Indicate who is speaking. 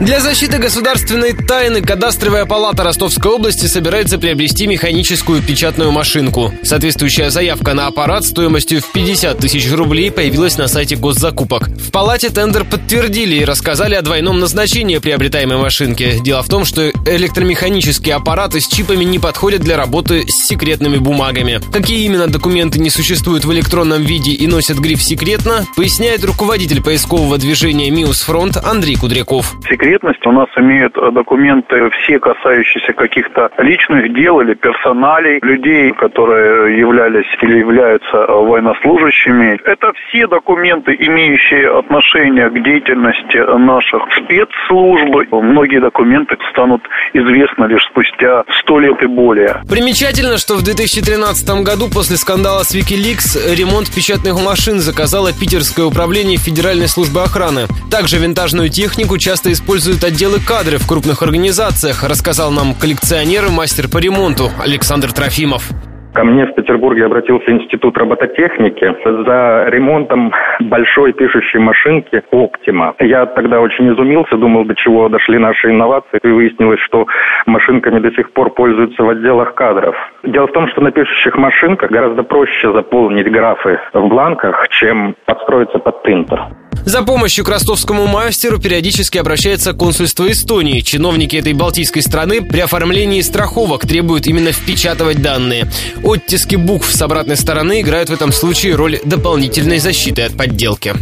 Speaker 1: Для защиты государственной тайны кадастровая палата Ростовской области собирается приобрести механическую печатную машинку. Соответствующая заявка на аппарат стоимостью в 50 тысяч рублей появилась на сайте госзакупок. В палате тендер подтвердили и рассказали о двойном назначении приобретаемой машинки. Дело в том, что электромеханические аппараты с чипами не подходят для работы с секретными бумагами. Какие именно документы не существуют в электронном виде и носят гриф «секретно», поясняет руководитель поискового движения «Миус Фронт» Андрей Кудряков.
Speaker 2: Секрет секретность. У нас имеют э, документы все касающиеся каких-то личных дел или персоналей, людей, которые являлись или являются э, военнослужащими. Это все документы, имеющие отношение к деятельности наших спецслужб. Многие документы станут известны лишь спустя сто лет и более.
Speaker 1: Примечательно, что в 2013 году после скандала с Wikileaks ремонт печатных машин заказало Питерское управление Федеральной службы охраны. Также винтажную технику часто используют используют отделы кадры в крупных организациях, рассказал нам коллекционер и мастер по ремонту Александр Трофимов.
Speaker 3: Ко мне в Петербурге обратился Институт робототехники за ремонтом большой пишущей машинки «Оптима». Я тогда очень изумился, думал, до чего дошли наши инновации, и выяснилось, что машинками до сих пор пользуются в отделах кадров. Дело в том, что на пишущих машинках гораздо проще заполнить графы в бланках, чем подстроиться под принтер.
Speaker 1: За помощью к ростовскому мастеру периодически обращается консульство Эстонии. Чиновники этой балтийской страны при оформлении страховок требуют именно впечатывать данные. Оттиски букв с обратной стороны играют в этом случае роль дополнительной защиты от подделки.